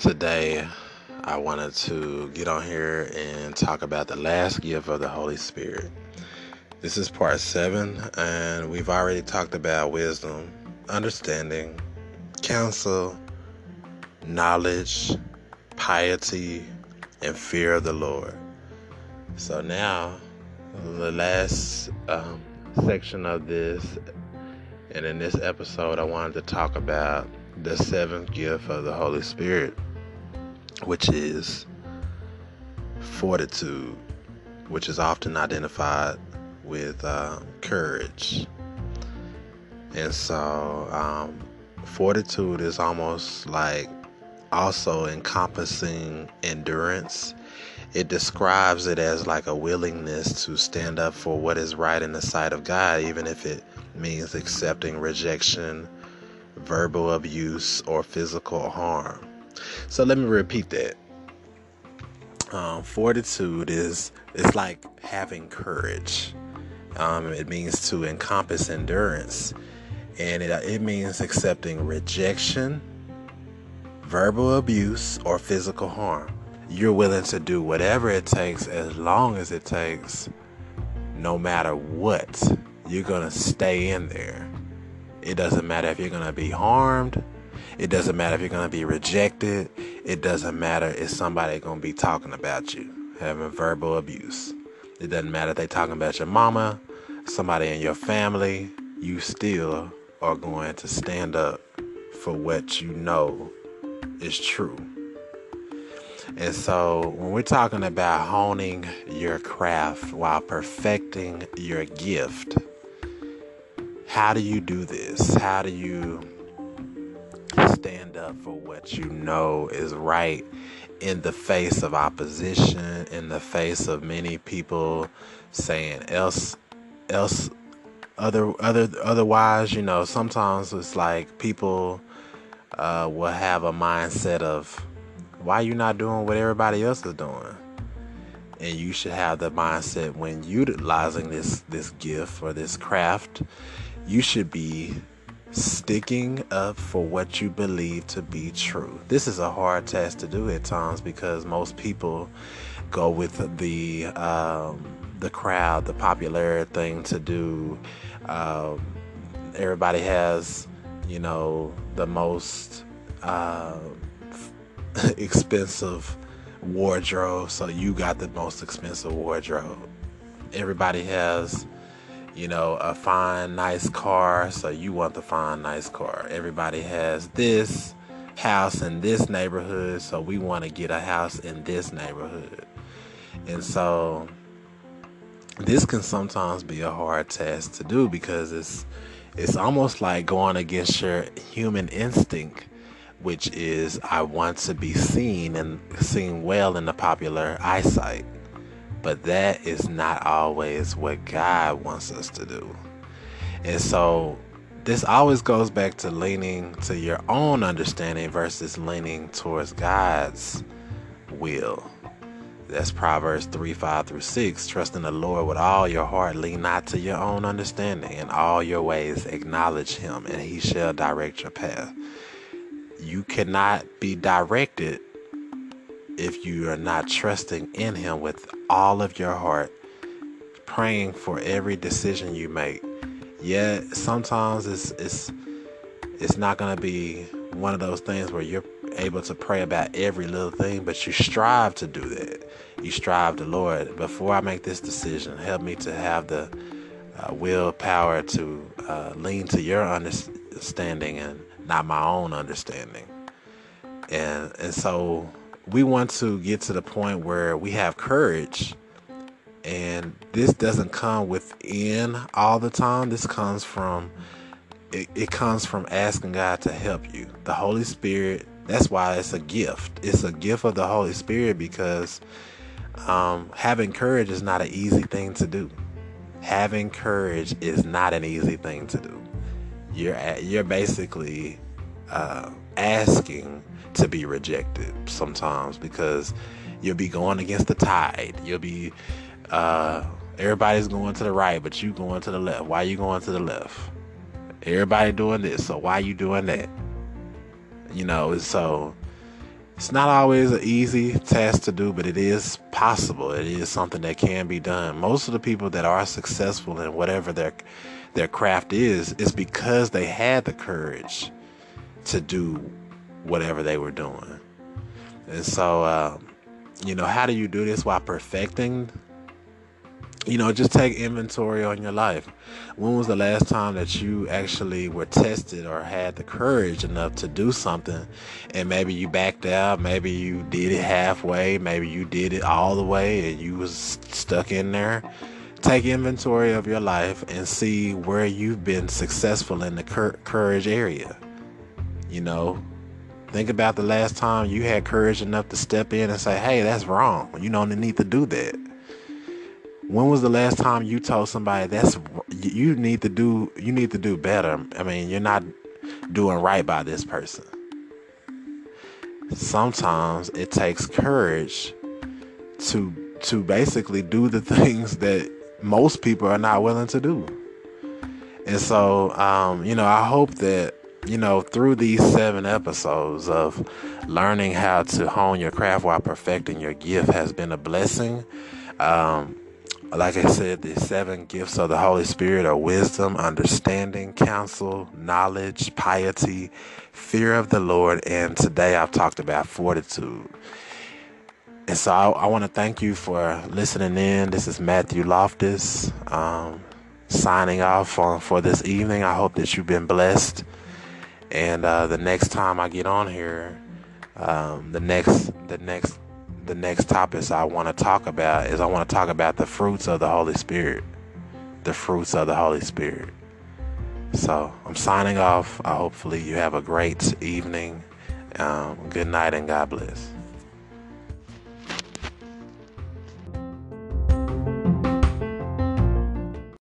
Today, I wanted to get on here and talk about the last gift of the Holy Spirit. This is part seven, and we've already talked about wisdom, understanding, counsel, knowledge, piety, and fear of the Lord. So now, the last um, section of this, and in this episode, I wanted to talk about the seventh gift of the Holy Spirit, which is fortitude, which is often identified with um, courage. And so, um, fortitude is almost like also encompassing endurance. It describes it as like a willingness to stand up for what is right in the sight of God, even if it means accepting rejection, verbal abuse, or physical harm. So let me repeat that. Um, fortitude is it's like having courage. Um, it means to encompass endurance, and it, it means accepting rejection, verbal abuse, or physical harm. You're willing to do whatever it takes as long as it takes, no matter what. You're to stay in there. It doesn't matter if you're to be harmed. It doesn't matter if you're going to be rejected. It doesn't matter if somebody going to be talking about you, having verbal abuse. It doesn't matter if they talking about your mama, somebody in your family. You still are going to stand up for what you know is true. And so, when we're talking about honing your craft while perfecting your gift, how do you do this? How do you stand up for what you know is right in the face of opposition, in the face of many people saying else else other other otherwise, you know, sometimes it's like people uh, will have a mindset of why you not doing what everybody else is doing? And you should have the mindset when utilizing this this gift or this craft you should be sticking up for what you believe to be true. This is a hard task to do at times because most people go with the um, the crowd, the popular thing to do. Um, everybody has, you know, the most uh, expensive wardrobe, so you got the most expensive wardrobe. Everybody has you know, a fine, nice car, so you want the fine, nice car. Everybody has this house in this neighborhood, so we want to get a house in this neighborhood. And so this can sometimes be a hard task to do because it's it's almost like going against your human instinct which is I want to be seen and seen well in the popular eyesight. But that is not always what God wants us to do. And so this always goes back to leaning to your own understanding versus leaning towards God's will. That's Proverbs 3 5 through 6. Trust in the Lord with all your heart, lean not to your own understanding. In all your ways, acknowledge Him, and He shall direct your path. You cannot be directed if you are not trusting in Him with all of your heart, praying for every decision you make. Yet sometimes it's it's it's not gonna be one of those things where you're able to pray about every little thing, but you strive to do that. You strive to, Lord, before I make this decision, help me to have the uh, willpower to uh, lean to your understanding and not my own understanding. And and so we want to get to the point where we have courage and this doesn't come within all the time. This comes from it, it, comes from asking god to help you. The holy spirit that's why it's a gift. It's a gift of the holy spirit because um, having courage is not an easy thing to do. Having courage is not an easy thing to do. You're at, you're basically uh, asking to be rejected sometimes because you'll be going against the tide. You'll be uh, everybody's going to the right, but you going to the left. Why you going to the left? Everybody doing this, so why you doing that? You know, so It's not always an easy task to do, but it is possible. It is something that can be done. Most of the people that are successful in whatever their their craft is is because they had the courage to do whatever they were doing. And so, um, you know, how do you do this while perfecting you know, just take inventory on your life. When was the last time that you actually were tested or had the courage enough to do something and maybe you backed out, maybe you did it halfway, maybe you did it all the way and you was stuck in there. Take inventory of your life and see where you've been successful in the courage area. You know, think about the last time you had courage enough to step in and say, "Hey, that's wrong. You don't need to do that." when was the last time you told somebody that's you need to do you need to do better i mean you're not doing right by this person sometimes it takes courage to to basically do the things that most people are not willing to do and so um, you know i hope that you know through these seven episodes of learning how to hone your craft while perfecting your gift has been a blessing um, like I said, the seven gifts of the Holy Spirit are wisdom, understanding, counsel, knowledge, piety, fear of the Lord, and today I've talked about fortitude. And so I, I want to thank you for listening in. This is Matthew Loftus um, signing off on, for this evening. I hope that you've been blessed. And uh, the next time I get on here, um, the next the next the next topics I want to talk about is I want to talk about the fruits of the Holy Spirit. The fruits of the Holy Spirit. So I'm signing off. hopefully you have a great evening. Um, good night and God bless.